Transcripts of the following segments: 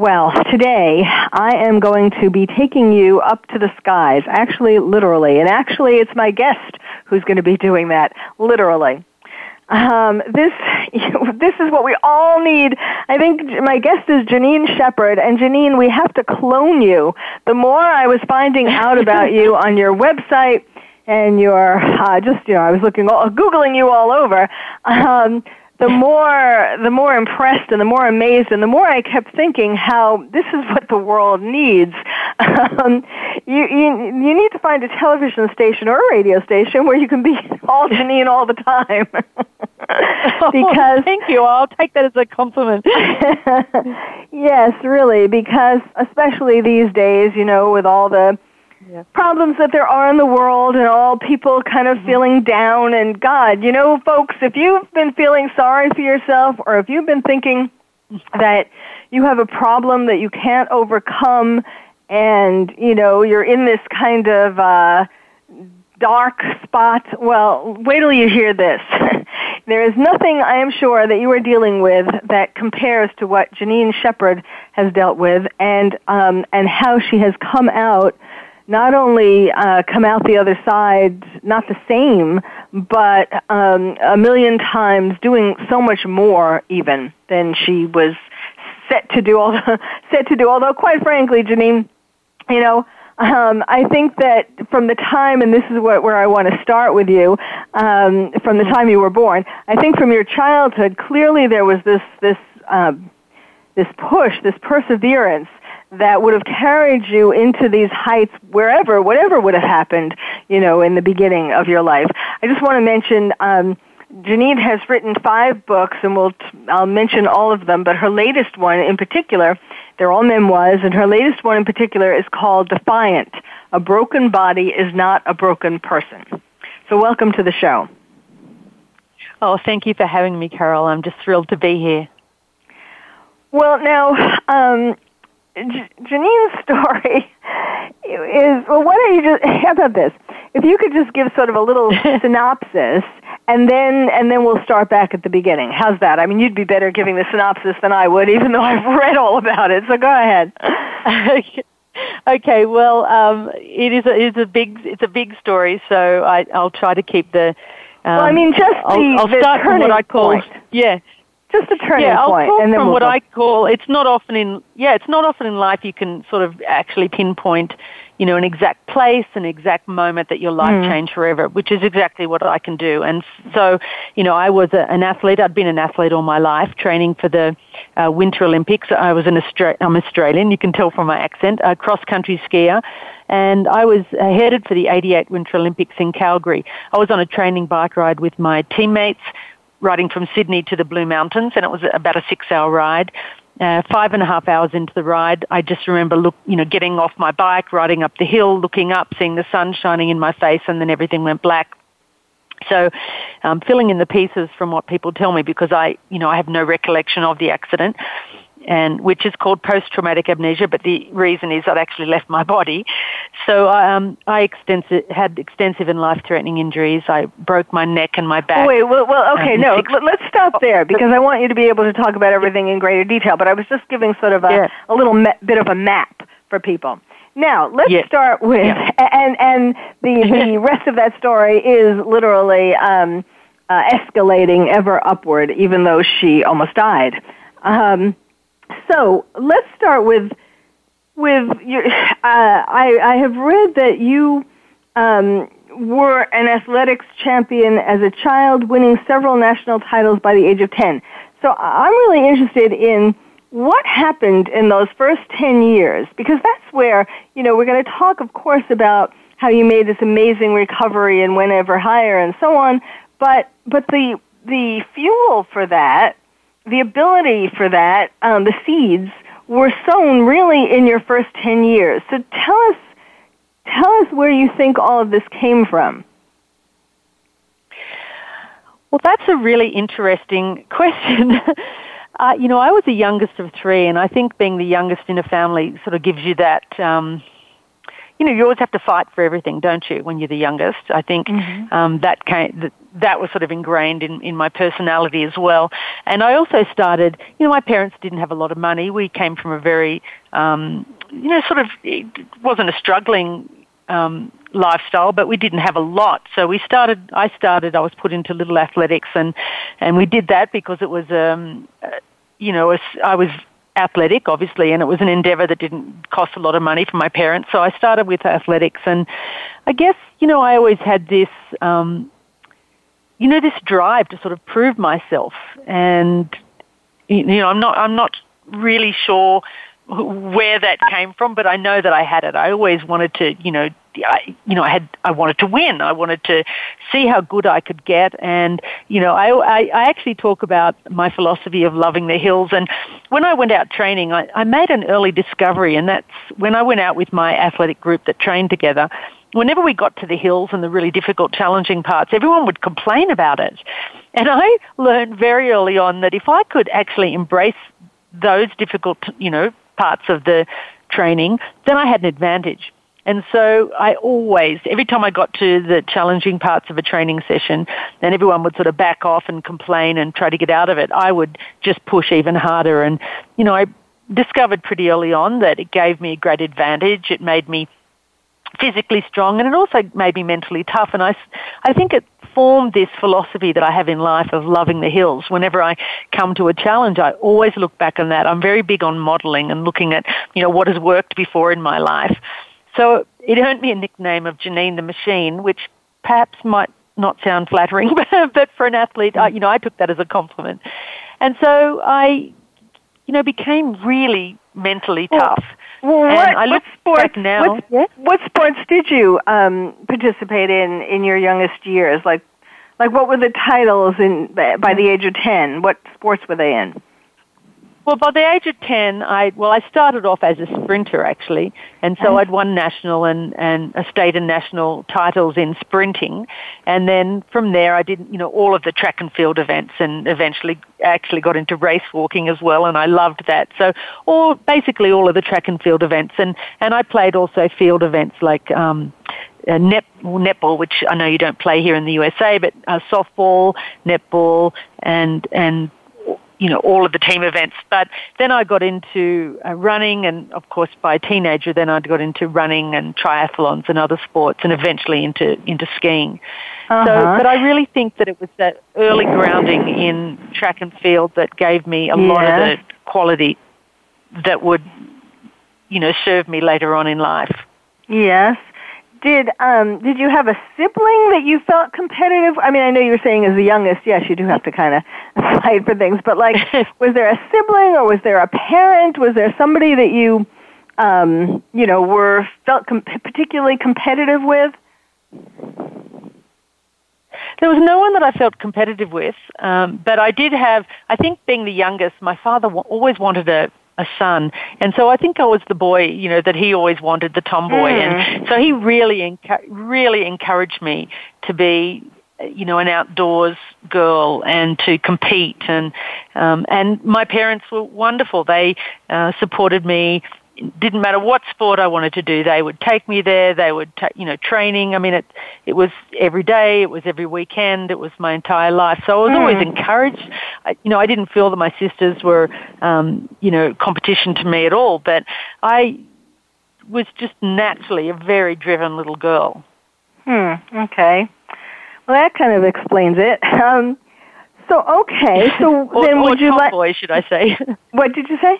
Well, today I am going to be taking you up to the skies, actually, literally. And actually, it's my guest who's going to be doing that, literally. Um, this this is what we all need. I think my guest is Janine Shepherd, and Janine, we have to clone you. The more I was finding out about you on your website and your uh, just you know, I was looking all, googling you all over. Um, the more the more impressed and the more amazed and the more I kept thinking how this is what the world needs. Um, you, you you need to find a television station or a radio station where you can be all Janine all the time. because oh, thank you. I'll take that as a compliment. yes, really, because especially these days, you know, with all the yeah. problems that there are in the world and all people kind of mm-hmm. feeling down and God, you know, folks, if you've been feeling sorry for yourself or if you've been thinking that you have a problem that you can't overcome and, you know, you're in this kind of uh dark spot, well, wait till you hear this. there is nothing I am sure that you are dealing with that compares to what Janine Shepherd has dealt with and um and how she has come out not only uh, come out the other side not the same, but um, a million times doing so much more even than she was set to do. All set to do. Although, quite frankly, Janine, you know. Um, I think that from the time, and this is what, where I want to start with you, um, from the time you were born, I think from your childhood, clearly there was this this um, this push, this perseverance that would have carried you into these heights wherever, whatever would have happened, you know, in the beginning of your life. I just want to mention, um, Janine has written five books, and we'll t- I'll mention all of them. But her latest one, in particular, they're all memoirs, and her latest one in particular is called "Defiant: A Broken Body Is Not a Broken Person." So, welcome to the show. Oh, thank you for having me, Carol. I'm just thrilled to be here. Well, now, um, Janine's story is well. Why don't you just how about this? If you could just give sort of a little synopsis, and then and then we'll start back at the beginning. How's that? I mean, you'd be better giving the synopsis than I would, even though I've read all about it. So go ahead. okay. Well, um, it is a, it is a big it's a big story, so I, I'll try to keep the. Um, well, I mean, just the, I'll, I'll start from what I call point. yeah just a turning yeah, point, I'll and then from we'll what go. I call it's not often in yeah it's not often in life you can sort of actually pinpoint you know an exact place an exact moment that your life Mm. changed forever which is exactly what I can do. And so you know I was a, an athlete. I'd been an athlete all my life training for the uh, Winter Olympics. I was an Austra- I'm Australian you can tell from my accent a cross country skier. And I was uh, headed for the 88 Winter Olympics in Calgary. I was on a training bike ride with my teammates riding from Sydney to the Blue Mountains, and it was about a six-hour ride. Uh, five and a half hours into the ride, I just remember look, you know, getting off my bike, riding up the hill, looking up, seeing the sun shining in my face, and then everything went black. So, um, filling in the pieces from what people tell me because I, you know, I have no recollection of the accident and which is called post-traumatic amnesia, but the reason is I'd actually left my body. So um, I extensive, had extensive and life-threatening injuries. I broke my neck and my back. Oh, wait, well, well okay, um, no, six- let- let's stop there because I want you to be able to talk about everything in greater detail. But I was just giving sort of a, Yeah. a little ma- bit of a map for people. Now let's Yes. start with Yeah. and and the the rest of that story is literally um, uh, escalating ever upward, even though she almost died. Um, so let's start with with your. Uh, I I have read that you. Um, were an athletics champion as a child, winning several national titles by the age of 10. So I'm really interested in what happened in those first 10 years, because that's where, you know, we're going to talk, of course, about how you made this amazing recovery and went ever higher and so on, but, but the, the fuel for that, the ability for that, um, the seeds, were sown really in your first 10 years. So tell us Tell us where you think all of this came from. Well, that's a really interesting question. uh, you know, I was the youngest of three, and I think being the youngest in a family sort of gives you that. Um, you know, you always have to fight for everything, don't you? When you're the youngest, I think mm-hmm. um, that came, that, was sort of ingrained in, in my personality as well. And I also started. You know, my parents didn't have a lot of money. We came from a very, um, you know, sort of it wasn't a struggling um, lifestyle, but we didn't have a lot. So we started. I started. I was put into little athletics, and and we did that because it was, um, uh, you know, I was athletic, obviously, and it was an endeavor that didn't cost a lot of money for my parents. So I started with athletics, and I guess you know I always had this. Um, you know this drive to sort of prove myself and you know I'm not I'm not really sure where that came from, but I know that I had it. I always wanted to, you know, I, you know, I had, I wanted to win. I wanted to see how good I could get. And, you know, I, I, I actually talk about my philosophy of loving the hills. And when I went out training, I, I made an early discovery. And that's when I went out with my athletic group that trained together. Whenever we got to the hills and the really difficult, challenging parts, everyone would complain about it. And I learned very early on that if I could actually embrace those difficult, you know, parts of the training, then I had an advantage. And so I always, every time I got to the challenging parts of a training session, and everyone would sort of back off and complain and try to get out of it, I would just push even harder. And, you know, I discovered pretty early on that it gave me a great advantage. It made me physically strong and it also made me mentally tough. And I, I think it formed this philosophy that I have in life of loving the hills. Whenever I come to a challenge, I always look back on that. I'm very big on modeling and looking at, you know, what has worked before in my life. So it earned me a nickname of Janine the Machine, which perhaps might not sound flattering, but for an athlete, I, you know, I took that as a compliment. And so I, you know, became really mentally tough. Well, and what, I look what sports, now. What, yeah? what sports did you um, participate in in your youngest years? Like, like what were the titles in by the age of ten? What sports were they in? Well, by the age of 10, I, well, I started off as a sprinter actually, and so I'd won national and, and a state and national titles in sprinting, and then from there I did, you know, all of the track and field events and eventually actually got into race walking as well, and I loved that. So all, basically all of the track and field events, and, and I played also field events like, um, uh, net, netball, which I know you don't play here in the USA, but uh, softball, netball, and and you know all of the team events. But then I got into uh, running, and of course, by a teenager, then I got into running and triathlons and other sports, and eventually into into skiing. Uh-huh. So, but I really think that it was that early grounding in track and field that gave me a lot of the quality that would, you know, serve me later on in life. Yes. Did um did you have a sibling that you felt competitive? I mean, I know you were saying as the youngest, yes, you do have to kind of fight for things, but like, was there a sibling or was there a parent? Was there somebody that you, um, you know, were felt com- particularly competitive with? There was no one that I felt competitive with, um, but I did have. I think being the youngest, my father w- always wanted a a son, and so I think I was the boy, you know, that he always wanted, the tomboy, Mm. and so he really, encu- really encouraged me to be, you know, an outdoors girl and to compete, and um, and my parents were wonderful. They uh, supported me didn't matter what sport I wanted to do, they would take me there. They would, ta- you know, training. I mean, it it was every day. It was every weekend. It was my entire life. So I was always encouraged. I, you know, I didn't feel that my sisters were, um, you know, competition to me at all. But I was just naturally a very driven little girl. Hmm. Okay. Well, that kind of explains it. Um, so okay. So or, then, would you like? should I say? What did you say?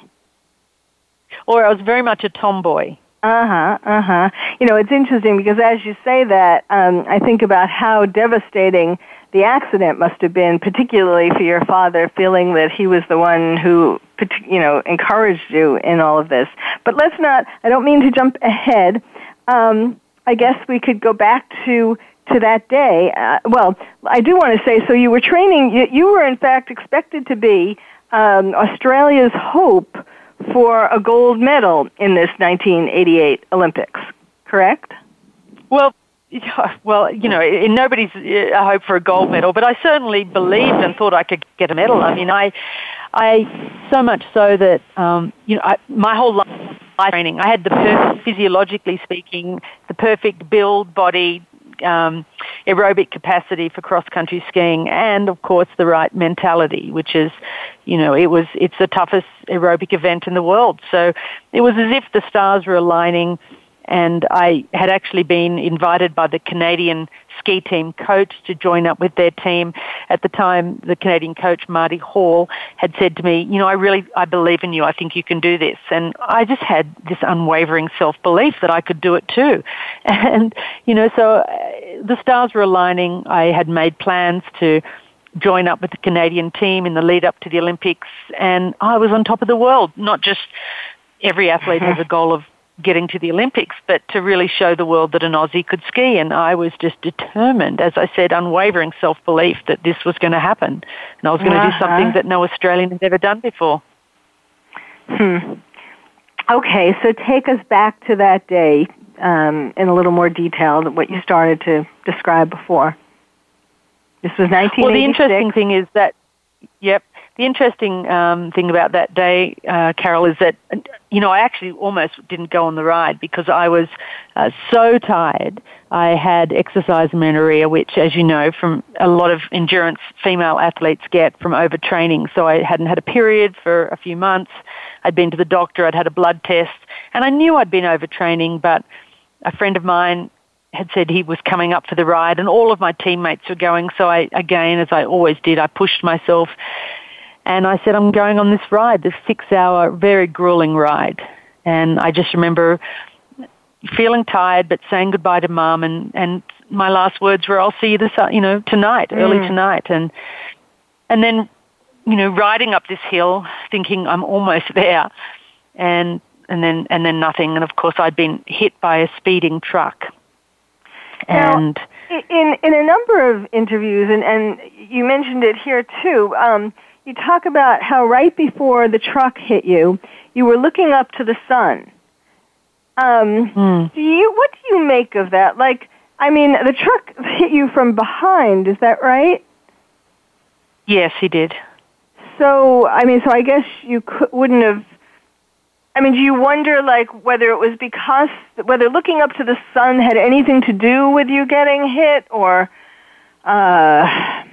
Or I was very much a tomboy. Uh huh. Uh huh. You know, it's interesting because as you say that, um, I think about how devastating the accident must have been, particularly for your father, feeling that he was the one who, you know, encouraged you in all of this. But let's not. I don't mean to jump ahead. Um, I guess we could go back to to that day. Uh, well, I do want to say. So you were training. You, you were in fact expected to be um, Australia's hope for a gold medal in this 1988 Olympics, correct? Well, well, you know, nobody's uh, hope for a gold medal, but I certainly believed and thought I could get a medal. I mean, I, I so much so that um, you know, I, my whole life training, I had the perfect, physiologically speaking, the perfect build, body, um, aerobic capacity for cross country skiing, and of course the right mentality, which is, you know, it was it's the toughest aerobic event in the world. So it was as if the stars were aligning and I had actually been invited by the Canadian ski team coach to join up with their team. At the time, the Canadian coach, Marty Hall, had said to me, you know, I really, I believe in you. I think you can do this. And I just had this unwavering self-belief that I could do it too. And, you know, so uh, the stars were aligning. I had made plans to join up with the Canadian team in the lead up to the Olympics and I was on top of the world, not just every athlete has a goal of getting to the Olympics, but to really show the world that an Aussie could ski. And I was just determined, as I said, unwavering self-belief that this was going to happen. And I was going to uh-huh. do something that no Australian had ever done before. Hmm. Okay, so take us back to that day um, in a little more detail than what you started to describe before. This was 1986. Well, the interesting thing is that, yep, the interesting um, thing about that day, uh, Carol, is that you know I actually almost didn't go on the ride because I was uh, so tired. I had exercise amenorrhea, which, as you know, from a lot of endurance female athletes get from overtraining. So I hadn't had a period for a few months. I'd been to the doctor. I'd had a blood test, and I knew I'd been overtraining. But a friend of mine had said he was coming up for the ride and all of my teammates were going so I again as I always did I pushed myself and I said, I'm going on this ride, this six hour, very grueling ride. And I just remember feeling tired, but saying goodbye to mom. And, and my last words were, I'll see you this, you know, tonight, mm. early tonight. And, and then, you know, riding up this hill, thinking I'm almost there. And, and then, and then nothing. And of course I'd been hit by a speeding truck. And, now, in, in a number of interviews, and, and you mentioned it here too, um, you talk about how right before the truck hit you, you were looking up to the sun. Um, hmm. do you what do you make of that? Like, I mean, the truck hit you from behind. Is that right? Yes, he did. So, I mean, so I guess you could, wouldn't have. I mean, do you wonder, like, whether it was because whether looking up to the sun had anything to do with you getting hit, or uh,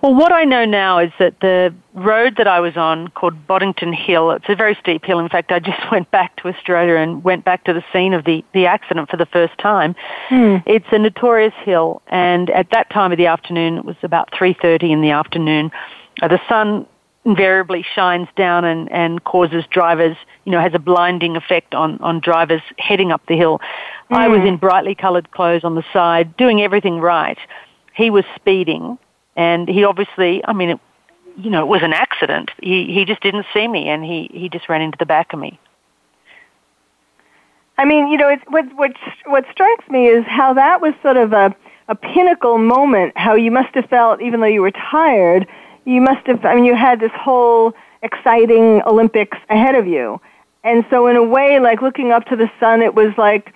well, what I know now is that the road that I was on, called Boddington Hill, it's a very steep hill. In fact, I just went back to Australia and went back to the scene of the, the accident for the first time. Hmm. It's a notorious hill, and at that time of the afternoon, it was about 3.30 in the afternoon, uh, the sun invariably shines down and, and causes drivers, you know, has a blinding effect on, on drivers heading up the hill. Mm. I was hmm. in brightly coloured clothes on the side, doing everything right. He was speeding and he obviously, I mean, it, you know, it was an accident. He he just didn't see me, and he he just ran into the back of me. I mean, you know, it's, what what what strikes me is how that was sort of a a pinnacle moment. How you must have felt, even though you were tired, you must have. I mean, you had this whole exciting Olympics ahead of you, and so in a way, like looking up to the sun, it was like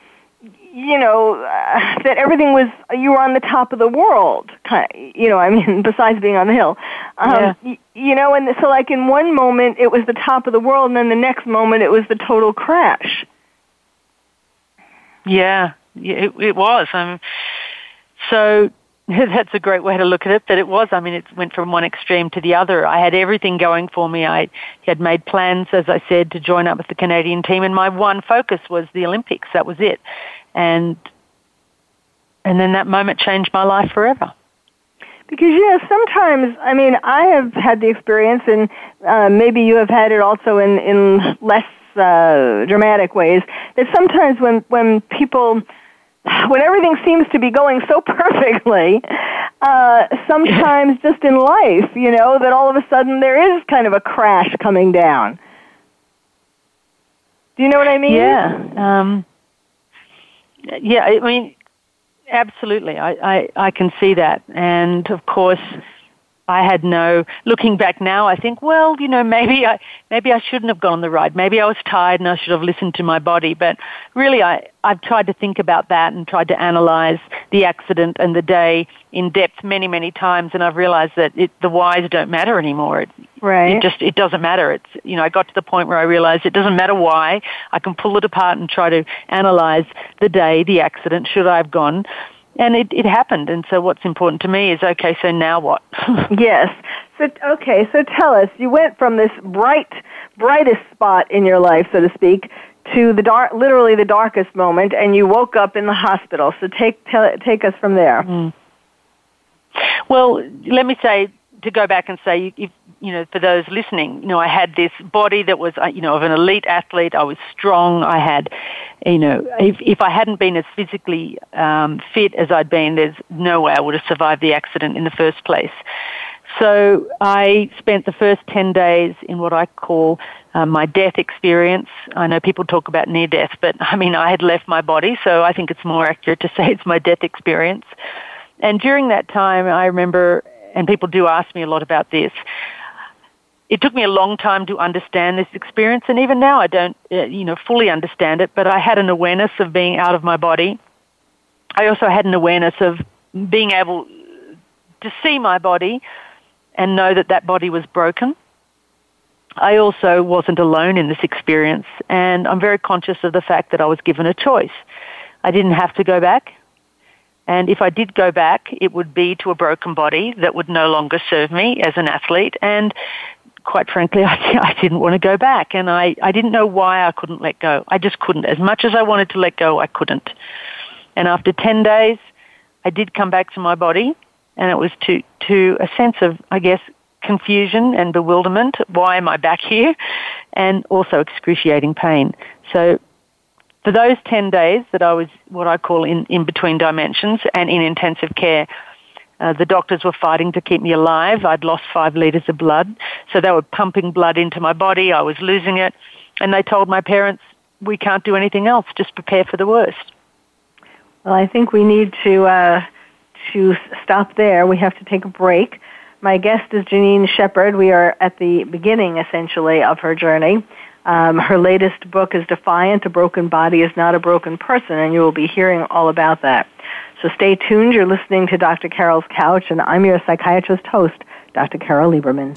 you know uh, that everything was you were on the top of the world you know i mean besides being on the hill. Um yeah. y- you know and so like in one moment it was the top of the world and then the next moment it was the total crash. Yeah, yeah it, it was. Um so that's a great way to look at it. But it was, I mean, it went from one extreme to the other. I had everything going for me. I had made plans, as I said, to join up with the Canadian team, and my one focus was the Olympics. That was it. And and then that moment changed my life forever. Because you know, sometimes I mean, I have had the experience, and uh, maybe you have had it also in in less uh, dramatic ways. That sometimes when when people when everything seems to be going so perfectly, uh, sometimes just in life, you know, that all of a sudden there is kind of a crash coming down. Do you know what I mean? Yeah. Um, yeah, I mean, absolutely. I, I, I can see that. And of course, I had no looking back now I think well you know maybe I maybe I shouldn't have gone on the ride. Maybe I was tired and I should have listened to my body. But really I I've tried to think about that and tried to analyze the accident and the day in depth many many times. And I've realized that it, the whys don't matter anymore. It, right. it just it doesn't matter. It's you know I got to the point where I realized it doesn't matter why. I can pull it apart and try to analyze the day the accident. Should I have gone and it, it happened. And so what's important to me is, okay, so now what? yes. So, okay, so tell us, you went from this bright, brightest spot in your life, so to speak, to the dark, literally the darkest moment, and you woke up in the hospital. So take, tell, take us from there. Mm. Well, let me say, to go back and say, if, you know, for those listening, you know, I had this body that was, uh, you know, of an elite athlete. I was strong. I had, you know, if, if I hadn't been as physically um, fit as I'd been, there's no way I would have survived the accident in the first place. So I spent the first 10 days in what I call uh, my death experience. I know people talk about near death, but I mean, I had left my body, so I think it's more accurate to say it's my death experience. And during that time, I remember and people do ask me a lot about this. It took me a long time to understand this experience, and even now I don't, uh, you know, fully understand it. But I had an awareness of being out of my body. I also had an awareness of being able to see my body and know that that body was broken. I also wasn't alone in this experience, and I'm very conscious of the fact that I was given a choice. I didn't have to go back. And if I did go back, it would be to a broken body that would no longer serve me as an athlete. And quite frankly, I, I didn't want to go back. And I, I didn't know why I couldn't let go. I just couldn't. As much as I wanted to let go, I couldn't. And after 10 days, I did come back to my body. And it was to, to a sense of, I guess, confusion and bewilderment. Why am I back here? And also excruciating pain. So for those 10 days that I was what I call in, in between dimensions and in intensive care, uh, the doctors were fighting to keep me alive. I'd lost five litres of blood. So they were pumping blood into my body. I was losing it. And they told my parents, we can't do anything else. Just prepare for the worst. Well, I think we need to, uh, to stop there. We have to take a break. My guest is Janine Shepherd. We are at the beginning, essentially, of her journey. Um, her latest book is Defiant, A Broken Body is Not a Broken Person, and you will be hearing all about that. So stay tuned. You're listening to Dr. Carol's Couch, and I'm your psychiatrist host, Dr. Carol Lieberman.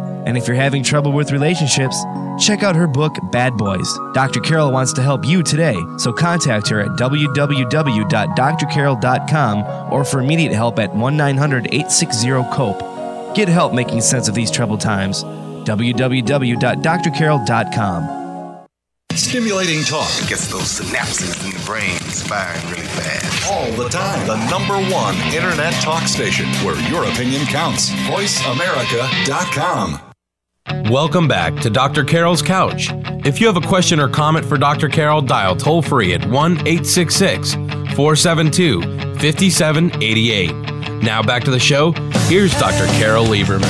And if you're having trouble with relationships, check out her book, Bad Boys. Dr. Carol wants to help you today, so contact her at www.drcarol.com or for immediate help at 1 900 860 COPE. Get help making sense of these troubled times. www.drcarol.com. Stimulating talk. Gets those synapses in the brain firing really fast. All the time. The number one internet talk station where your opinion counts. VoiceAmerica.com. Welcome back to Dr. Carol's Couch. If you have a question or comment for Dr. Carol, dial toll free at 1 866 472 5788. Now back to the show. Here's Dr. Carol Lieberman.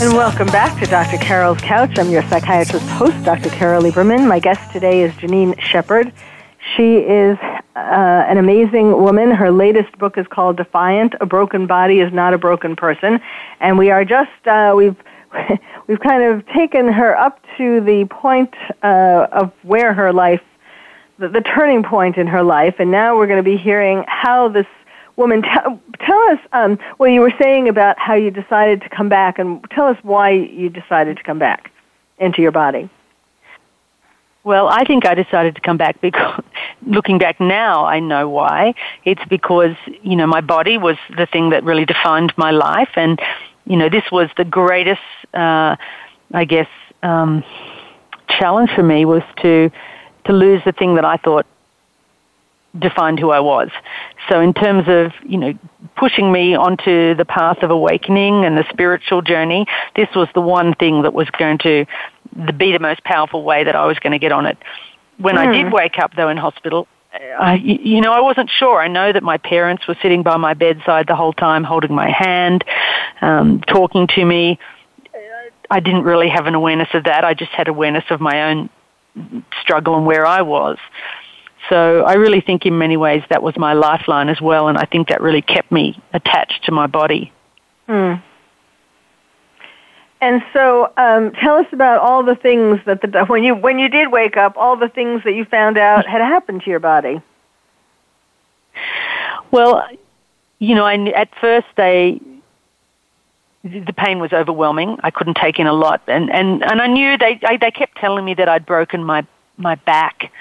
And welcome back to Dr. Carol's Couch. I'm your psychiatrist host, Dr. Carol Lieberman. My guest today is Janine Shepherd. She is uh, an amazing woman. Her latest book is called Defiant: A Broken Body is Not a Broken Person, and we are just uh, we've we've kind of taken her up to the point uh, of where her life, the, the turning point in her life, and now we're going to be hearing how this woman. Tell, tell us um, what you were saying about how you decided to come back, and tell us why you decided to come back into your body. Well, I think I decided to come back because, looking back now, I know why. It's because, you know, my body was the thing that really defined my life. And, you know, this was the greatest, uh, I guess, um, challenge for me was to, to lose the thing that I thought defined who I was. So in terms of, you know, pushing me onto the path of awakening and the spiritual journey, this was the one thing that was going to be the most powerful way that I was going to get on it. When mm. I did hmm. wake up though in hospital, I, you know, I wasn't sure. I know that my parents were sitting by my bedside the whole time, holding my hand, um, talking to me. I didn't really have an awareness of that. I just had awareness of my own struggle and where I was. So I really think in many ways that was my lifeline as well, and I think that really kept me attached to my body. Hmm. And so, um, tell us about all the things that the when you when you did wake up, all the things that you found out had happened to your body. Well, you know, I, at first they the pain was overwhelming. I couldn't take in a lot, and and and I knew they I, they kept telling me that I'd broken my my back,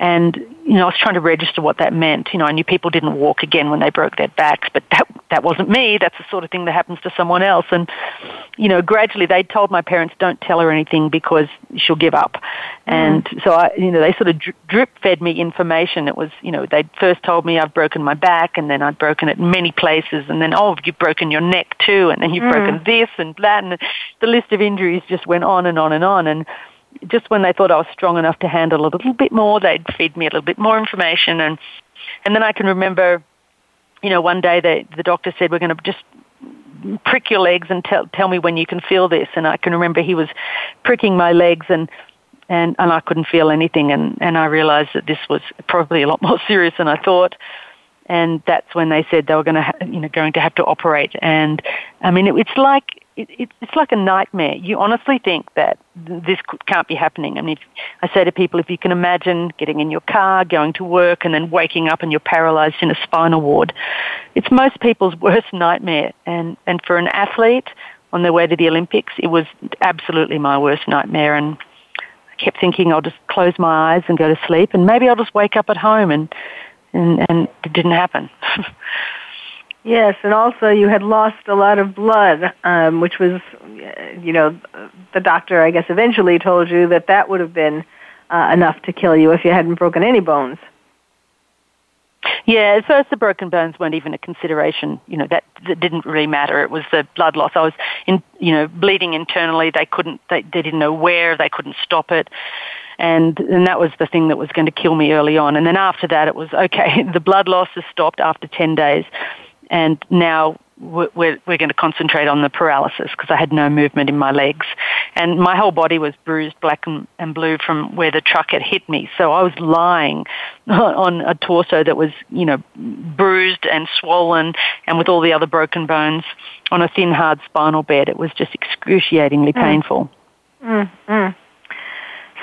and, you know, I was trying to register what that meant. You know, I knew people didn't walk again when they broke their backs, but that, that wasn't me. That's the sort of thing that happens to someone else. And, you know, gradually they told my parents, don't tell her anything because she'll give up. And mm. so I, you know, they sort of drip fed me information. It was, you know, they first told me I've broken my back and then I'd broken it in many places and then, oh, you've broken your neck too and then you've mm. broken this and that and the list of injuries just went on and on and on. And, just when they thought I was strong enough to handle a little bit more, they'd feed me a little bit more information, and and then I can remember, you know, one day they, the doctor said we're going to just prick your legs and tell tell me when you can feel this, and I can remember he was pricking my legs and. And, and I couldn't feel anything, and, and I realized that this was probably a lot more serious than I thought and that's when they said they were going to, ha- you know, going to have to operate. And I mean, it, it's like it, it, it's like a nightmare. You honestly think that this can't be happening. I mean, if, I say to people, if you can imagine getting in your car, going to work, and then waking up and you're paralyzed in a spinal ward, it's most people's worst nightmare. And and for an athlete on their way to the Olympics, it was absolutely my worst nightmare. And I kept thinking, I'll just close my eyes and go to sleep, and maybe I'll just wake up at home, and and and it didn't happen. Yes, and also you had lost a lot of blood, um, which was, you know, the doctor, I guess, eventually told you that that would have been uh, enough to kill you if you hadn't broken any bones. Yeah, at first the broken bones weren't even a consideration. You know, that, that didn't really matter. It was the blood loss. I was, in, you know, bleeding internally. They couldn't, they, they didn't know where. They couldn't stop it. And, and that was the thing that was going to kill me early on. And then after that, it was okay. The blood loss has stopped after 10 days and now we're, we're going to concentrate on the paralysis because I had no movement in my legs. And my whole body was bruised black and, and blue from where the truck had hit me. So I was lying on a torso that was, you know, bruised and swollen and with all the other broken bones on a thin, hard spinal bed. It was just excruciatingly mm. painful. Mm. Mm.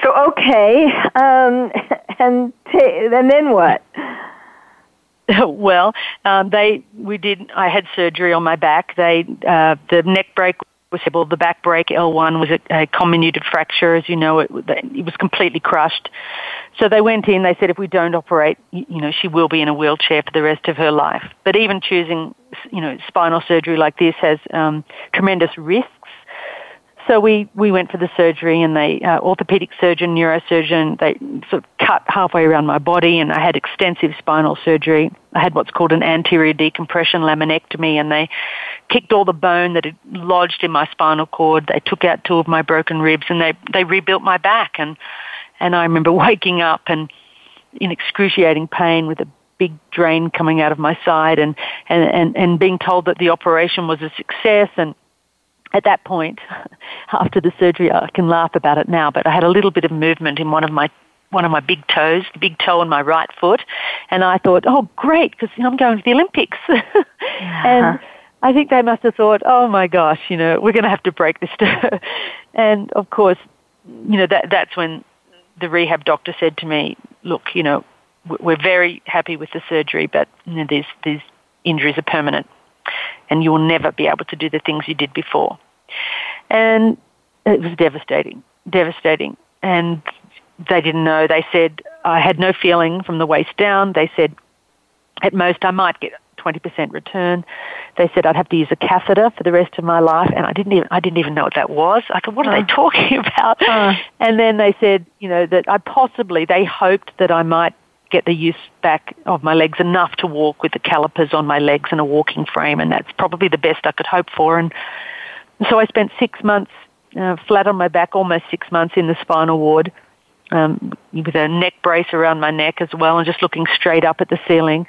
So, okay. Um, and, t- and then what? well, um, they we did. I had surgery on my back. They uh, the neck break was able. The back break L1 was a, a comminuted fracture, as you know. It, it was completely crushed. So they went in. They said if we don't operate, you, you know, she will be in a wheelchair for the rest of her life. But even choosing, you know, spinal surgery like this has um, tremendous risks. So we, we went for the surgery and they, uh, orthopedic surgeon, neurosurgeon, they sort of cut halfway around my body and I had extensive spinal surgery. I had what's called an anterior decompression laminectomy and they kicked all the bone that had lodged in my spinal cord. They took out two of my broken ribs and they, they rebuilt my back and, and I remember waking up and in excruciating pain with a big drain coming out of my side and, and, and, and being told that the operation was a success and at that point, after the surgery, I can laugh about it now, but I had a little bit of movement in one of my one of my big toes, the big toe on my right foot, and I thought, oh, great, because you know, I'm going to the Olympics. uh-huh. And I think they must have thought, oh my gosh, you know, we're going to have to break this toe. and of course, you know, that that's when the rehab doctor said to me, look, you know, we're very happy with the surgery, but you know, these these injuries are permanent and you will never be able to do the things you did before. And it was devastating, devastating. And they didn't know. They said I had no feeling from the waist down. They said at most I might get 20% return. They said I'd have to use a catheter for the rest of my life, and I didn't even I didn't even know what that was. I thought, what are uh, they talking about? Uh, and then they said, you know, that I possibly they hoped that I might get the use back of my legs enough to walk with the calipers on my legs and a walking frame, and that's probably the best I could hope for. And so I spent six months uh, flat on my back, almost six months in the spinal ward, um, with a neck brace around my neck as well, and just looking straight up at the ceiling.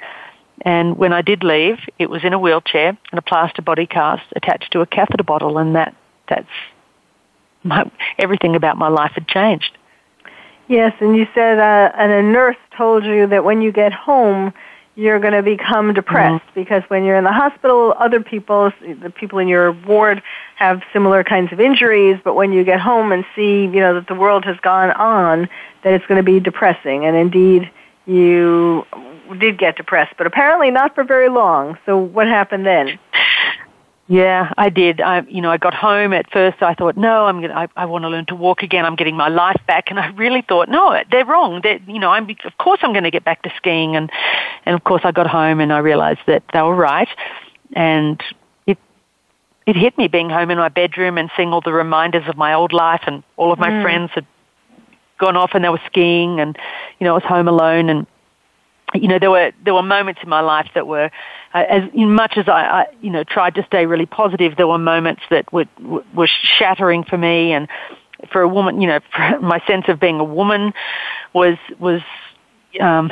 And when I did leave, it was in a wheelchair and a plaster body cast attached to a catheter bottle, and that that's my, everything about my life had changed. Yes, and you said, uh, and a nurse told you that when you get home, you're going to become depressed mm-hmm. because when you're in the hospital, other people, the people in your ward, have similar kinds of injuries. But when you get home and see, you know, that the world has gone on, that it's going to be depressing. And indeed, you did get depressed, but apparently not for very long. So what happened then? Yeah, I did. I, you know, I got home at first. I thought, no, I'm gonna. I, I want to learn to walk again. I'm getting my life back, and I really thought, no, they're wrong. They're, you know, I'm. Of course, I'm going to get back to skiing, and and of course, I got home and I realized that they were right, and it it hit me being home in my bedroom and seeing all the reminders of my old life, and all of my mm. friends had gone off and they were skiing, and you know, I was home alone, and you know, there were there were moments in my life that were, uh, as much as I, I, you know, tried to stay really positive, there were moments that were were shattering for me, and for a woman, you know, my sense of being a woman was was um,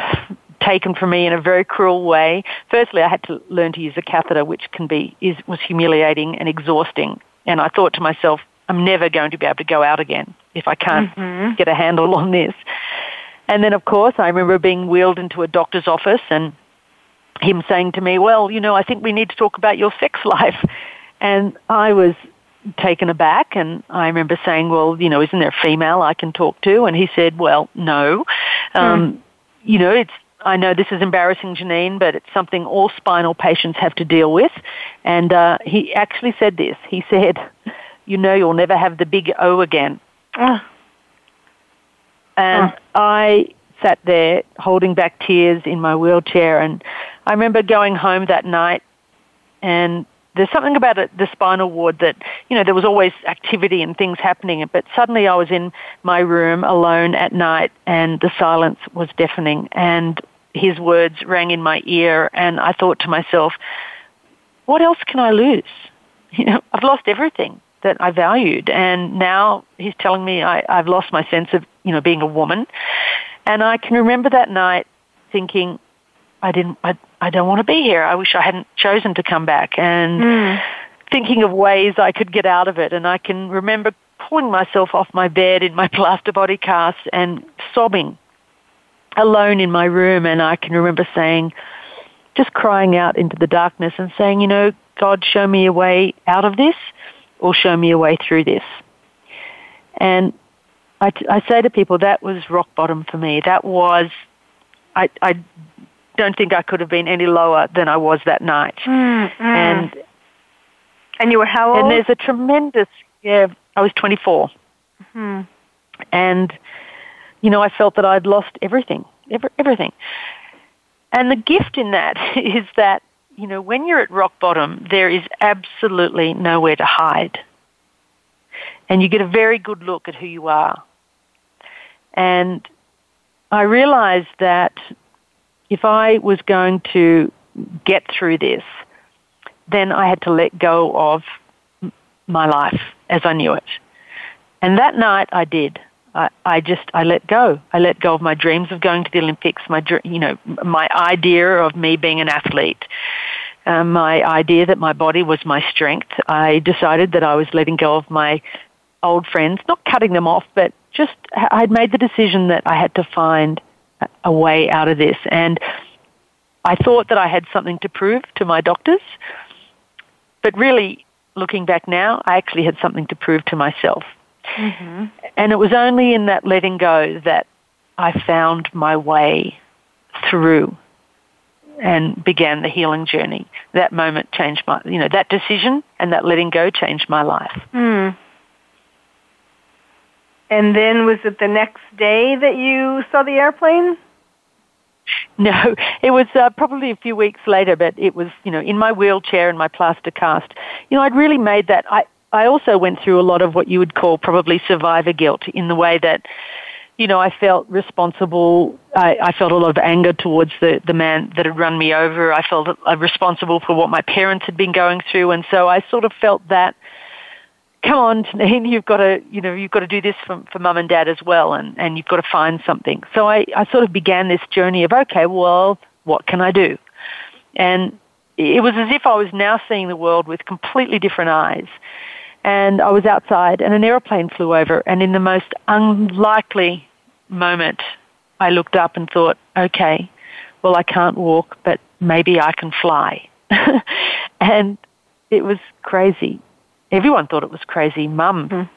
taken from me in a very cruel way. Firstly, I had to learn to use a catheter, which can be is was humiliating and exhausting, and I thought to myself, I'm never going to be able to go out again if I can't mm-hmm. get a handle on this. And then, of course, I remember being wheeled into a doctor's office and him saying to me, well, you know, I think we need to talk about your sex life. And I was taken aback and I remember saying, well, you know, isn't there a female I can talk to? And he said, well, no. Um, mm. You know, it's, I know this is embarrassing, Janine, but it's something all spinal patients have to deal with. And uh, he actually said this. He said, you know, you'll never have the big O again. Oh. And oh. I sat there holding back tears in my wheelchair. And I remember going home that night and there's something about it, the spinal ward that, you know, there was always activity and things happening, but suddenly I was in my room alone at night and the silence was deafening and his words rang in my ear and I thought to myself, what else can I lose? You know, I've lost everything that I valued. And now he's telling me I, I've lost my sense of, you know, being a woman. And I can remember that night thinking, I didn't, I, I don't want to be here. I wish I hadn't chosen to come back. And mm. thinking of ways I could get out of it. And I can remember pulling myself off my bed in my plaster body cast and sobbing alone in my room. And I can remember saying, just crying out into the darkness and saying, you know, God, show me a way out of this or show me a way through this. And I, I say to people that was rock bottom for me. That was, I, I don't think I could have been any lower than I was that night. Mm, mm. And and you were how old? And there's a tremendous, yeah, I was 24. Mm-hmm. And, you know, I felt that I'd lost everything, every, everything. And the gift in that is that you know, when you're at rock bottom, there is absolutely nowhere to hide. and you get a very good look at who you are. And I realized that if I was going to get through this, then I had to let go of my life as I knew it. And that night I did. I, I just I let go. I let go of my dreams of going to the Olympics. My you know my idea of me being an athlete. Um, my idea that my body was my strength. I decided that I was letting go of my old friends, not cutting them off, but just I'd made the decision that I had to find a way out of this. And I thought that I had something to prove to my doctors, but really, looking back now, I actually had something to prove to myself. Mm-hmm. And it was only in that letting go that I found my way through and began the healing journey. That moment changed my, you know, that decision and that letting go changed my life. Mm. And then was it the next day that you saw the airplane? No, it was uh, probably a few weeks later, but it was, you know, in my wheelchair and my plaster cast. You know, I'd really made that. I, I also went through a lot of what you would call probably survivor guilt in the way that, you know, I felt responsible. I, I felt a lot of anger towards the, the man that had run me over. I felt uh, responsible for what my parents had been going through. And so I sort of felt that, come on, Janine, you've got to, you know, you've got to do this for, for mum and dad as well. And, and you've got to find something. So I, I sort of began this journey of, okay, well, what can I do? And it was as if I was now seeing the world with completely different eyes and I was outside and an aeroplane flew over and in the most unlikely moment I looked up and thought, okay, well I can't walk, but maybe I can fly. and it was crazy. Everyone thought it was crazy. Mum mm.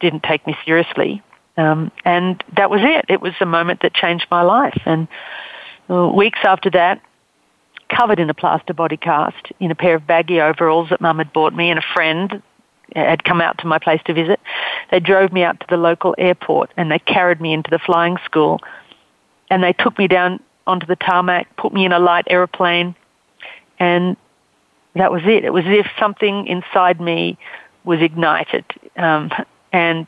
didn't take me seriously. Um, and that was it. It was the moment that changed my life. And uh, weeks after that, covered in a plaster body cast, in a pair of baggy overalls that Mum had bought me, and a friend had come out to my place to visit. They drove me out to the local airport and they carried me into the flying school. And they took me down onto the tarmac, put me in a light aeroplane, and that was it. It was as if something inside me was ignited, um, and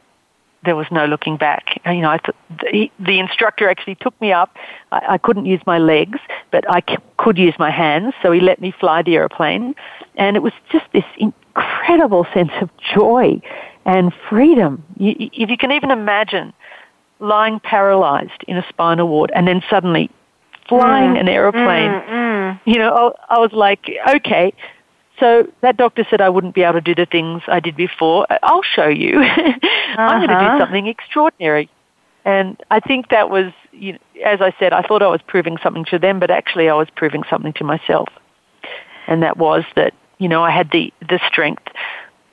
there was no looking back. You know, I th- the, the instructor actually took me up. I, I couldn't use my legs, but I c- could use my hands, so he let me fly the airplane, and it was just this incredible sense of joy and freedom. You, if you can even imagine lying paralyzed in a spinal ward and then suddenly flying mm, an aeroplane, mm, mm. you know, I, I was like, okay, so that doctor said I wouldn't be able to do the things I did before. I'll show you. uh-huh. I'm going to do something extraordinary. And I think that was, you know, as I said, I thought I was proving something to them, but actually I was proving something to myself. And that was that you know, I had the, the strength,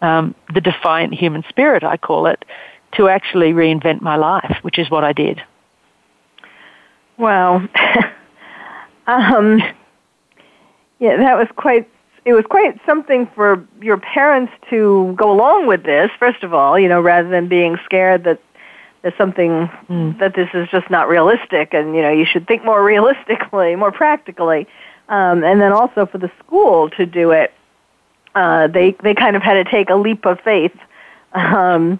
um, the defiant human spirit, I call it, to actually reinvent my life, which is what I did. Wow. um, yeah, that was quite. It was quite something for your parents to go along with this. First of all, you know, rather than being scared that there's something mm. that this is just not realistic, and you know, you should think more realistically, more practically, um, and then also for the school to do it uh, they they kind of had to take a leap of faith. Um,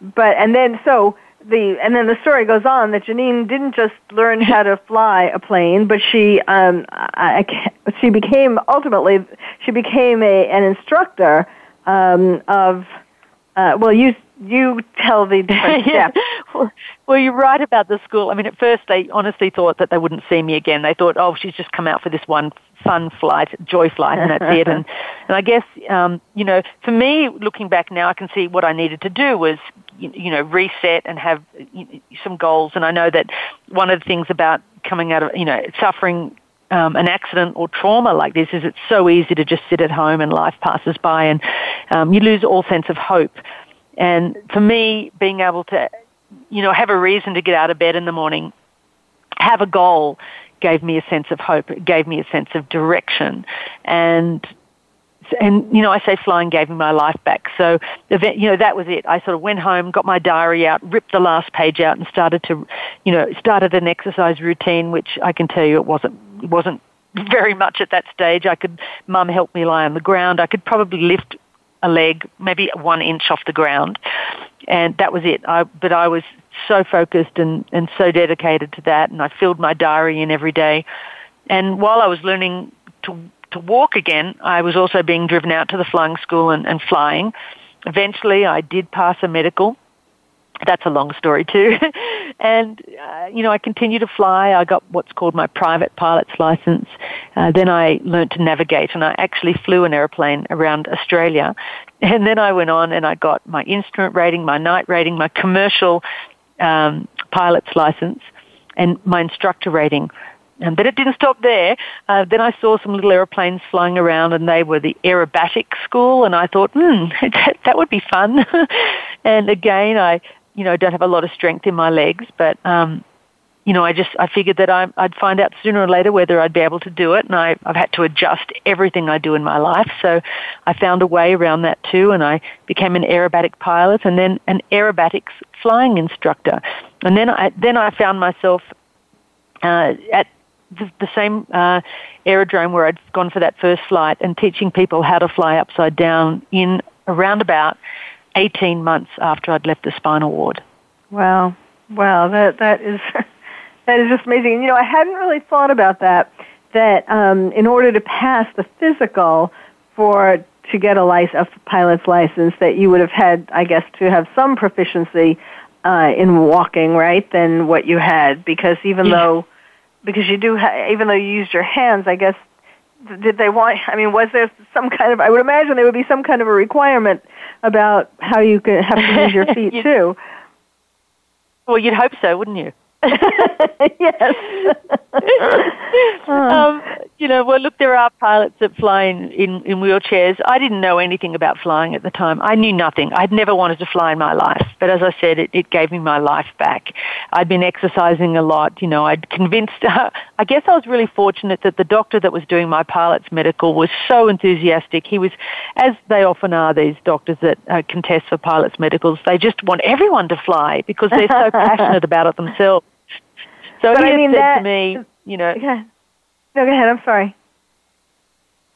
but and then so the and then the story goes on that Janine didn't just learn how to fly a plane, but she um, I, I, she became ultimately she became a an instructor um, of uh, well you you tell the different steps. Well, you're right about the school. I mean, at first they honestly thought that they wouldn't see me again. They thought, oh, she's just come out for this one fun flight, joy flight, and that's it. And, and I guess, um, you know, for me, looking back now, I can see what I needed to do was, you, you know, reset and have you know, some goals. And I know that one of the things about coming out of, you know, suffering um, an accident or trauma like this is it's so easy to just sit at home and life passes by and um, you lose all sense of hope. And for me, being able to, you know, have a reason to get out of bed in the morning, have a goal, gave me a sense of hope. It gave me a sense of direction. And and you know, I say flying gave me my life back. So, you know, that was it. I sort of went home, got my diary out, ripped the last page out, and started to, you know, started an exercise routine, which I can tell you it wasn't it wasn't very much at that stage. I could, mum helped me lie on the ground. I could probably lift a leg, maybe one inch off the ground. and that was it. I, but I was so focused and, and so dedicated to that, and I filled my diary in every day. And while I was learning to to walk again, I was also being driven out to the flying school and, and flying. Eventually, I did pass a medical. That's a long story too. and, uh, you know, I continued to fly. I got what's called my private pilot's license. Uh, then I learned to navigate and I actually flew an airplane around Australia. And then I went on and I got my instrument rating, my night rating, my commercial um, pilot's license, and my instructor rating. Um, but it didn't stop there. Uh, then I saw some little aeroplanes flying around, and they were the aerobatic school, and I thought, hmm, that would be fun. and again, I, you know, don't have a lot of strength in my legs, but um, you know, I just I figured that I, I'd find out sooner or later whether I'd be able to do it, and I, I've had to adjust everything I do in my life. So I found a way around that too, and I became an aerobatic pilot, and then an aerobatics flying instructor, and then I then I found myself uh, at the, the same uh, aerodrome where I'd gone for that first flight and teaching people how to fly upside down in around about 18 months after I'd left the spinal ward. Wow. Wow, that that is that is just amazing. And you know, I hadn't really thought about that that um, in order to pass the physical for to get a license, a pilot's license, that you would have had, I guess, to have some proficiency uh, in walking, right? Than what you had, because even yeah. though because you do, ha- even though you used your hands, I guess, did they want, I mean, was there some kind of, I would imagine there would be some kind of a requirement about how you could have to use your feet too. Well, you'd hope so, wouldn't you? Yes. um, you know, well, look, there are pilots that fly in, in, in wheelchairs. I didn't know anything about flying at the time. I knew nothing. I'd never wanted to fly in my life. But as I said, it, it gave me my life back. I'd been exercising a lot. You know, I'd convinced, uh, I guess I was really fortunate that the doctor that was doing my pilot's medical was so enthusiastic. He was, as they often are, these doctors that uh, contest for pilots' medicals, they just want everyone to fly because they're so passionate about it themselves. So but he I mean, said that, to me, you know. Yeah. No, go ahead. I'm sorry.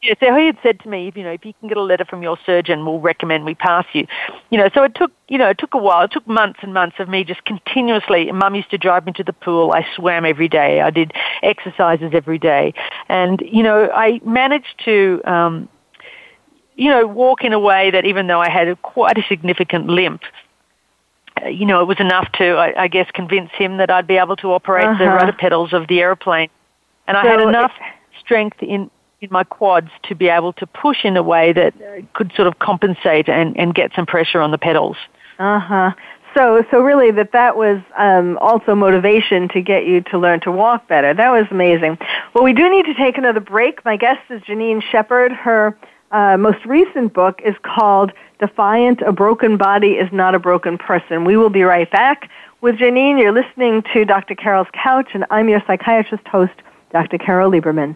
Yeah, so he had said to me, you know, if you can get a letter from your surgeon, we'll recommend we pass you. You know, so it took, you know, it took a while. It took months and months of me just continuously. Mum used to drive me to the pool. I swam every day. I did exercises every day, and you know, I managed to, um, you know, walk in a way that even though I had a, quite a significant limp, you know, it was enough to, I, I guess, convince him that I'd be able to operate uh-huh. the rudder pedals of the aeroplane. And so I had enough strength in, in my quads to be able to push in a way that could sort of compensate and, and get some pressure on the pedals. Uh huh. So, so really, that that was um, also motivation to get you to learn to walk better. That was amazing. Well, we do need to take another break. My guest is Janine Shepherd. Her uh, most recent book is called Defiant: A Broken Body Is Not a Broken Person. We will be right back with Janine. You're listening to Dr. Carol's Couch, and I'm your psychiatrist host. Dr. Carol Lieberman.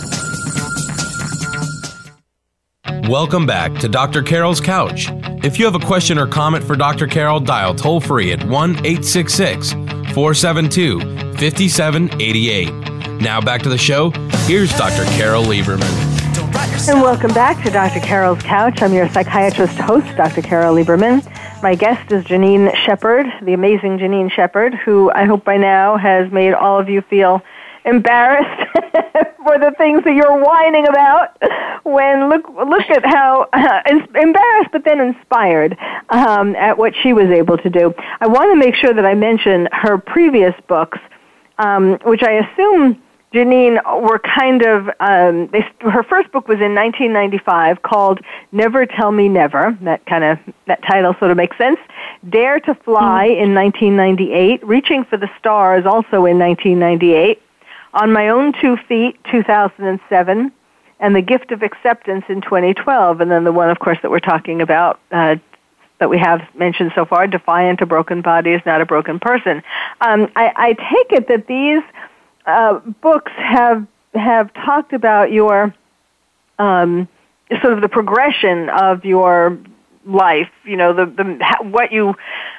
Welcome back to Dr. Carol's Couch. If you have a question or comment for Dr. Carol, dial toll free at 1 866 472 5788. Now back to the show. Here's Dr. Carol Lieberman. And welcome back to Dr. Carol's Couch. I'm your psychiatrist host, Dr. Carol Lieberman. My guest is Janine Shepherd, the amazing Janine Shepherd, who I hope by now has made all of you feel embarrassed for the things that you're whining about when look look at how uh, embarrassed but then inspired um, at what she was able to do. I want to make sure that I mention her previous books, um, which I assume Janine were kind of um, they, her first book was in 1995 called Never Tell Me Never. That kind of that title sort of makes sense. Dare to Fly mm-hmm. in 1998, Reaching for the Stars also in 1998, On My Own Two Feet 2007, and The Gift of Acceptance in 2012, and then the one, of course, that we're talking about. Uh, that we have mentioned so far, Defiant, a broken body is not a broken person. Um, I, I take it that these uh, books have have talked about your um, sort of the progression of your life. You know, the, the what you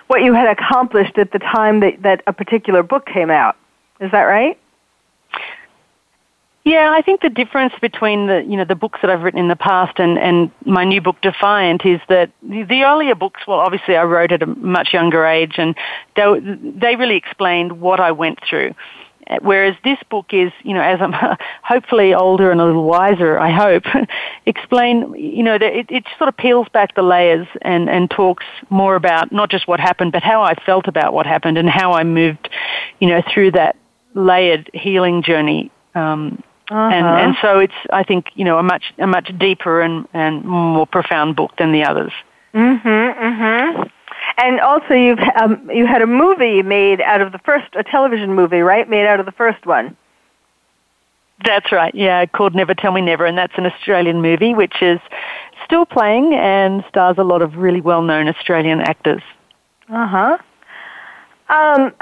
what you had accomplished at the time that that a particular book came out. Is that right? Yeah, I think the difference between the you know the books that I've written in the past and and my new book Defiant is that the, earlier books, well, obviously I wrote at a much younger age, and they they really explained what I went through. Whereas this book is, you know, as I'm hopefully older and a little wiser, I hope, explain, you know, it, it sort of peels back the layers and, and talks more about not just what happened, but how I felt about what happened and how I moved, you know, through that layered healing journey. Um, uh-huh. and, and so it's, I think, you know, a much, a much deeper and, and more profound book than the others. Mm-hmm, mm-hmm. And also, you've um, you had a movie made out of the first, a television movie, right? Made out of the first one. That's right. Yeah, called Never Tell Me Never, and that's an Australian movie which is still playing and stars a lot of really well-known Australian actors. Uh huh. Um,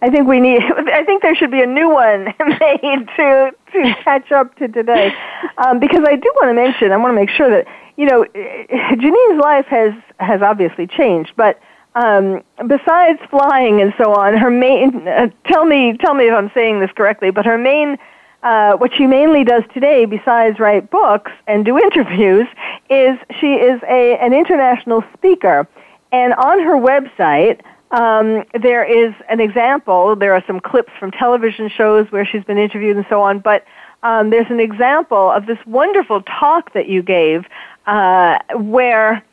I think we need. I think there should be a new one made to to catch up to today, um, because I do want to mention. I want to make sure that you know, Janine's life has has obviously changed, but um, besides flying and so on, her main uh, tell me tell me if I'm saying this correctly, but her main uh, what she mainly does today, besides write books and do interviews, is she is a an international speaker, and on her website. Um, there is an example. There are some clips from television shows where she's been interviewed and so on. But um, there's an example of this wonderful talk that you gave uh, where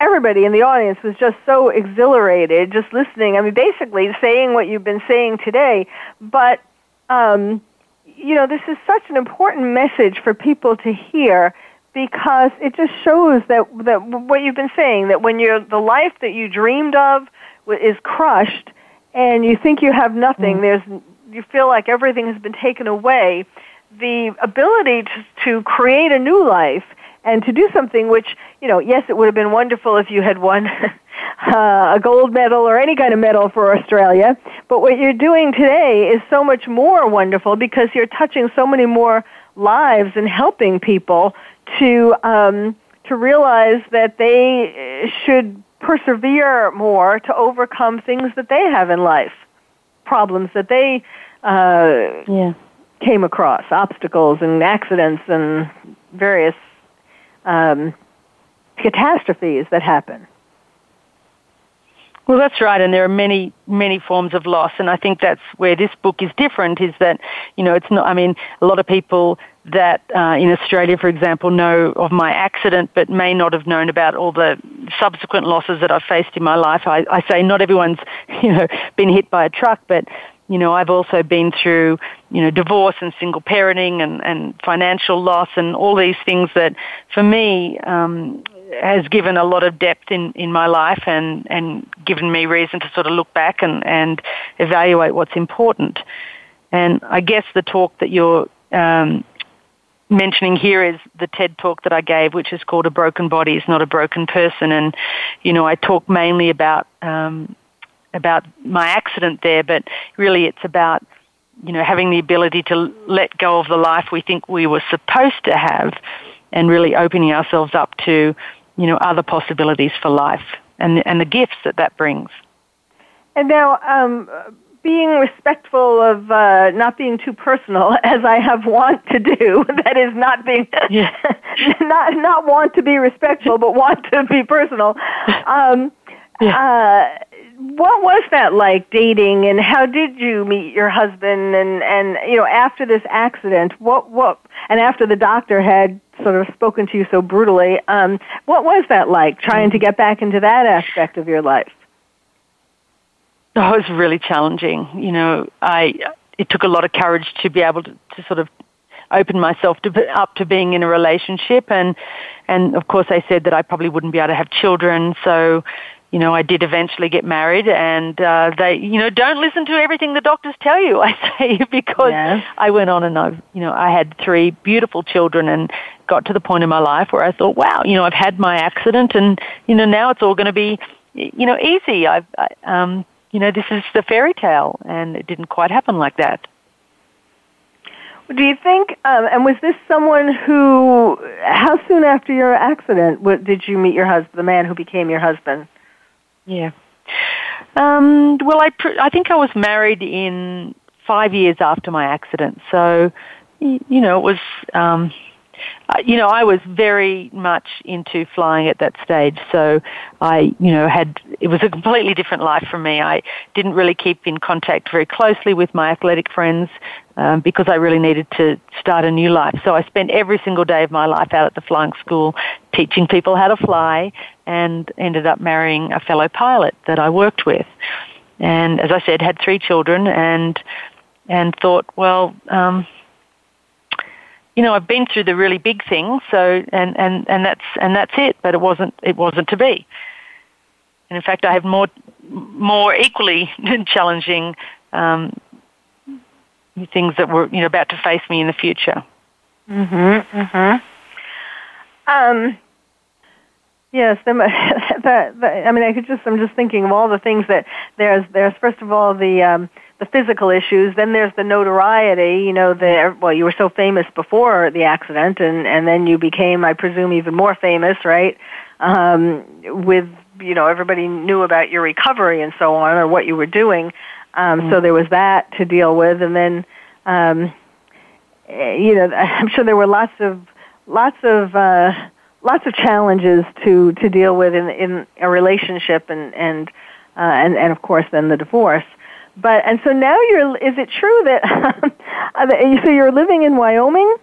everybody in the audience was just so exhilarated just listening. I mean, basically saying what you've been saying today, but um, you know, this is such an important message for people to hear because it just shows that that what you've been saying that when you're the life that you dreamed of is crushed and you think you have nothing, mm. there's you feel like everything has been taken away. The ability to, to create a new life and to do something which, you know, yes, it would have been wonderful if you had won uh, a gold medal or any kind of medal for Australia, but what you're doing today is so much more wonderful because you're touching so many more lives and helping people to um, to realize that they should persevere more to overcome things that they have in life, problems that they uh, yeah. came across, obstacles and accidents and various um, catastrophes that happen. Well, that's right, and there are many, many forms of loss, and I think that's where this book is different. Is that you know, it's not. I mean, a lot of people that uh, in Australia, for example, know of my accident, but may not have known about all the subsequent losses that I've faced in my life. I, I say not everyone's, you know, been hit by a truck, but you know, I've also been through, you know, divorce and single parenting and, and financial loss and all these things that for me, um, has given a lot of depth in, in my life and, and given me reason to sort of look back and, and evaluate what's important. And I guess the talk that you're um, mentioning here is the TED talk that I gave, which is called "A Broken Body is Not a Broken Person," and you know I talk mainly about um, about my accident there, but really it's about you know having the ability to let go of the life we think we were supposed to have, and really opening ourselves up to you know other possibilities for life and and the gifts that that brings. And now, um, being respectful of uh, not being too personal, as I have want to do. that is not being yeah. not not want to be respectful, but want to be personal. Um, yeah. uh, what was that like dating, and how did you meet your husband? And and you know, after this accident, what what and after the doctor had sort of spoken to you so brutally, um, what was that like? Trying to get back into that aspect of your life. Oh, it was really challenging. You know, I it took a lot of courage to be able to, to sort of open myself to, up to being in a relationship, and and of course they said that I probably wouldn't be able to have children. So, you know, I did eventually get married, and uh, they, you know, don't listen to everything the doctors tell you. I say because yes. I went on and I, you know, I had three beautiful children, and got to the point in my life where I thought, wow, you know, I've had my accident, and you know, now it's all going to be, you know, easy. I've, I, um, you know, this is the fairy tale, and it didn't quite happen like that. Do you think, um, and was this someone who, how soon after your accident did you meet your husband, the man who became your husband? Yeah. Um, well, I, pr- I think I was married in five years after my accident. So, you know, it was, um, you know, I was very much into flying at that stage. So I, you know, had, it was a completely different life for me. I didn't really keep in contact very closely with my athletic friends um, because I really needed to start a new life. So I spent every single day of my life out at the flying school teaching people how to fly and ended up marrying a fellow pilot that I worked with. And as I said, had three children and, and thought, well, um, you know, I've been through the really big things, so and and and that's and that's it. But it wasn't it wasn't to be. And in fact, I have more more equally challenging um, things that were you know about to face me in the future. Mhm. Mhm. Um. Yes, the, the, the, I mean, I could just, I'm just thinking of all the things that there's, there's first of all the, um, the physical issues. Then there's the notoriety. You know, the well, you were so famous before the accident, and and then you became, I presume, even more famous, right? Um, with you know, everybody knew about your recovery and so on, or what you were doing. Um, mm-hmm. So there was that to deal with, and then, um, eh, you know, I'm sure there were lots of lots of uh, lots of challenges to to deal with in in a relationship, and and uh, and and of course then the divorce. But and so now you're. Is it true that so you're living in Wyoming?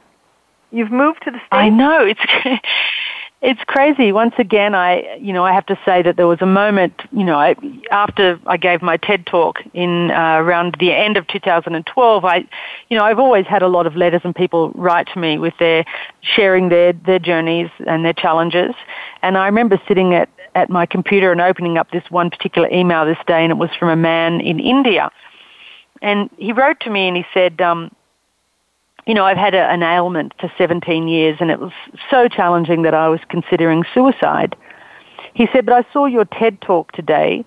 You've moved to the state. I know it's it's crazy. Once again, I you know I have to say that there was a moment you know I, after I gave my TED talk in uh, around the end of 2012. I you know I've always had a lot of letters and people write to me with their sharing their their journeys and their challenges. And I remember sitting at at my computer and opening up this one particular email this day, and it was from a man in India. And he wrote to me and he said, um, you know, I've had a, an ailment for 17 years and it was so challenging that I was considering suicide. He said, but I saw your TED talk today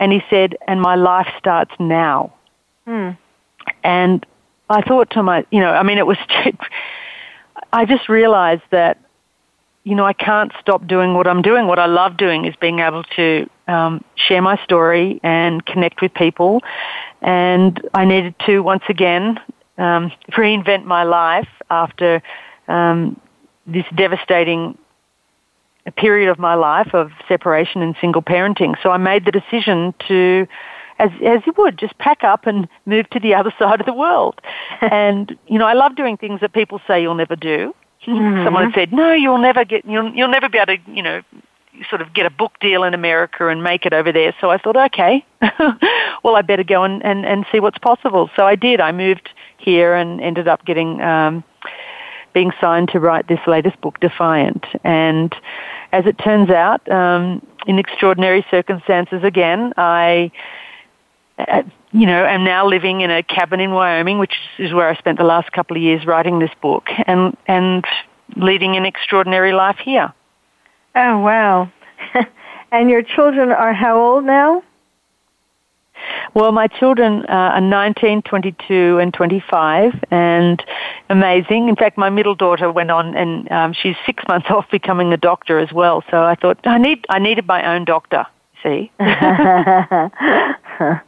and he said, and my life starts now. Hmm. And I thought to my, you know, I mean, it was, I just realized that you know, I can't stop doing what I'm doing. What I love doing is being able to um, share my story and connect with people. And I needed to once again um, reinvent my life after um, this devastating period of my life of separation and single parenting. So I made the decision to, as as you would, just pack up and move to the other side of the world. and you know, I love doing things that people say you'll never do. Mm-hmm. Someone said, "No, you'll never get you'll you'll never be able to you know sort of get a book deal in America and make it over there." So I thought, okay, well I better go and, and and see what's possible. So I did. I moved here and ended up getting um, being signed to write this latest book, Defiant, and as it turns out, um, in extraordinary circumstances again, I uh, you know, am now living in a cabin in Wyoming, which is where I spent the last couple of years writing this book, and and leading an extraordinary life here. Oh wow! and your children are how old now? Well, my children uh, are 19, 22, and 25, and amazing. In fact, my middle daughter went on, and um, she's six months off becoming a doctor as well. So I thought I need I needed my own doctor. See.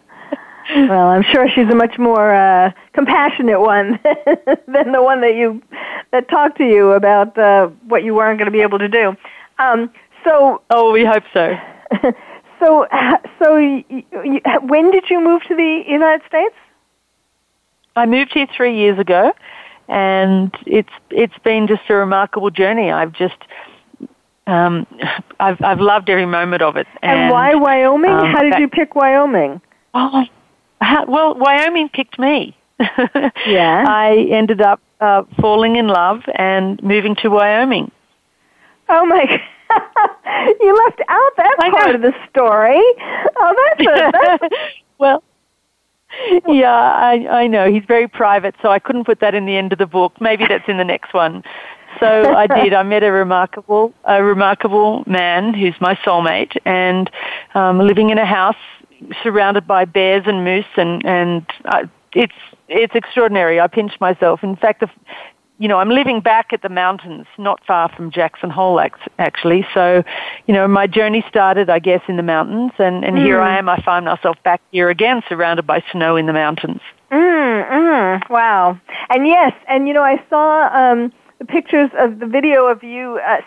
well, I'm sure she's a much more uh, compassionate one than the one that you that talked to you about uh, what you weren't going to be able to do. Um, so, oh, we hope so. so, so, you, you, when did you move to the United States? I moved here three years ago, and it's it's been just a remarkable journey. I've just um, I've I've loved every moment of it. And, and why Wyoming? Um, How did that, you pick Wyoming? Oh, how, well, Wyoming picked me. yeah. I ended up uh, falling in love and moving to Wyoming. Oh my! God. you left out that I part know. of the story. Oh, that's a, that's well. Yeah, I I know he's very private, so I couldn't put that in the end of the book. Maybe that's in the next one. So I did. I met a remarkable, a remarkable man who's my soulmate, and um, living in a house surrounded by bears and moose, and and uh, it's it's extraordinary. I pinch myself. In fact, the, you know, I'm living back at the mountains, not far from Jackson Hole, actually. So, you know, my journey started, I guess, in the mountains, and and mm. here I am. I find myself back here again, surrounded by snow in the mountains. Mm, mm, wow. And yes, and you know, I saw um, the pictures of the video of you uh,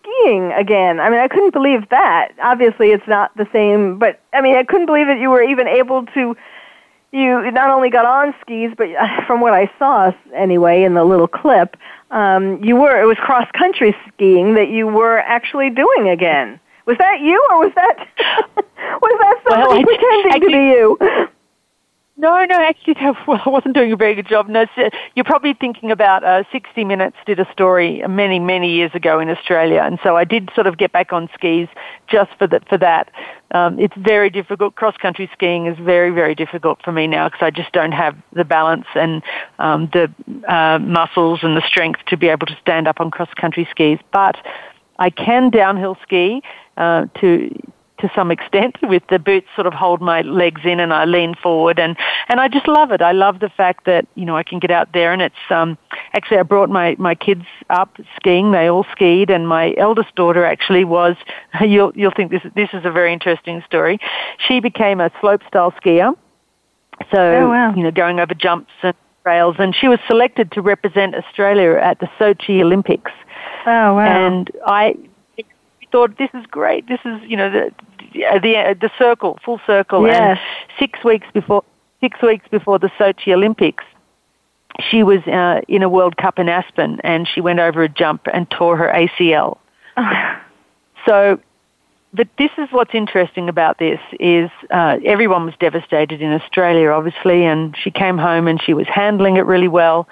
skiing again. I mean, I couldn't believe that. Obviously, it's not the same, but I mean, I couldn't believe that you were even able to. You not only got on skis, but uh, from what I saw anyway in the little clip, um, you were it was cross country skiing that you were actually doing again. Was that you, or was that was that somebody well, I, pretending I, to be you? No, no, actually, well, I wasn't doing a very good job. No, you're probably thinking about uh, 60 Minutes did a story many, many years ago in Australia, and so I did sort of get back on skis just for that. For that, um, it's very difficult. Cross country skiing is very, very difficult for me now because I just don't have the balance and um, the uh, muscles and the strength to be able to stand up on cross country skis. But I can downhill ski uh, to to some extent with the boots sort of hold my legs in and I lean forward and and I just love it. I love the fact that you know I can get out there and it's um actually I brought my my kids up skiing. They all skied and my eldest daughter actually was you'll you'll think this this is a very interesting story. She became a slope style skier. So oh, wow. you know going over jumps and trails and she was selected to represent Australia at the Sochi Olympics. Oh wow. And I thought this is great. This is you know the the the circle, full circle. Yes. And six weeks before six weeks before the Sochi Olympics, she was uh, in a World Cup in Aspen, and she went over a jump and tore her ACL. so, but this is what's interesting about this is uh, everyone was devastated in Australia, obviously, and she came home and she was handling it really well.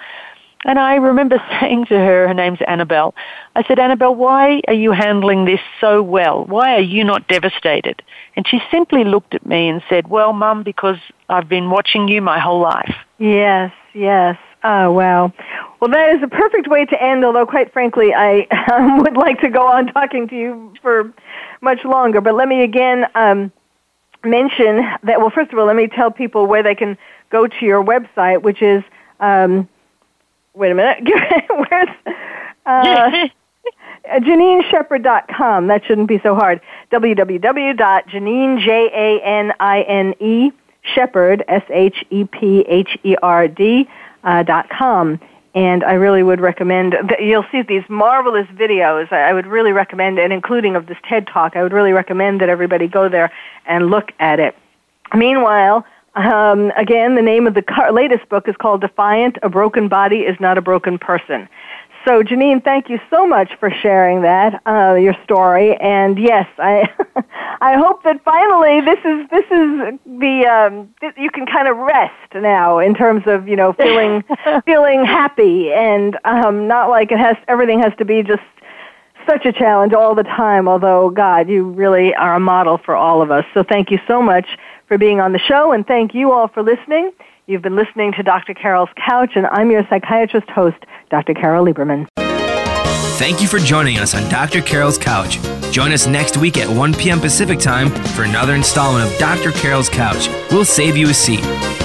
And I remember saying to her, her name's Annabelle, I said, Annabelle, why are you handling this so well? Why are you not devastated? And she simply looked at me and said, well, Mum, because I've been watching you my whole life. Yes, yes. Oh, wow. Well, that is a perfect way to end, although quite frankly, I um, would like to go on talking to you for much longer. But let me again um, mention that, well, first of all, let me tell people where they can go to your website, which is um, wait a minute. Where's uh, JanineShepherd.com. That shouldn't be so hard. www.janine, J-A-N-I-N-E, Shepherd, S-H-E-P-H-E-R-D, uh, dot com. And I really would recommend, that you'll see these marvelous videos. I would really recommend, and including of this TED Talk, I would really recommend that everybody go there and look at it. Meanwhile, um, again, the name of the car- latest book is called Defiant A Broken Body is Not a Broken Person. So, Janine, thank you so much for sharing that, uh, your story. And yes, I, I hope that finally this is this is the um, you can kind of rest now in terms of you know feeling feeling happy and um, not like it has everything has to be just such a challenge all the time. Although, God, you really are a model for all of us. So, thank you so much for being on the show, and thank you all for listening. You've been listening to Dr. Carol's Couch, and I'm your psychiatrist host, Dr. Carol Lieberman. Thank you for joining us on Dr. Carol's Couch. Join us next week at 1 p.m. Pacific Time for another installment of Dr. Carol's Couch. We'll save you a seat.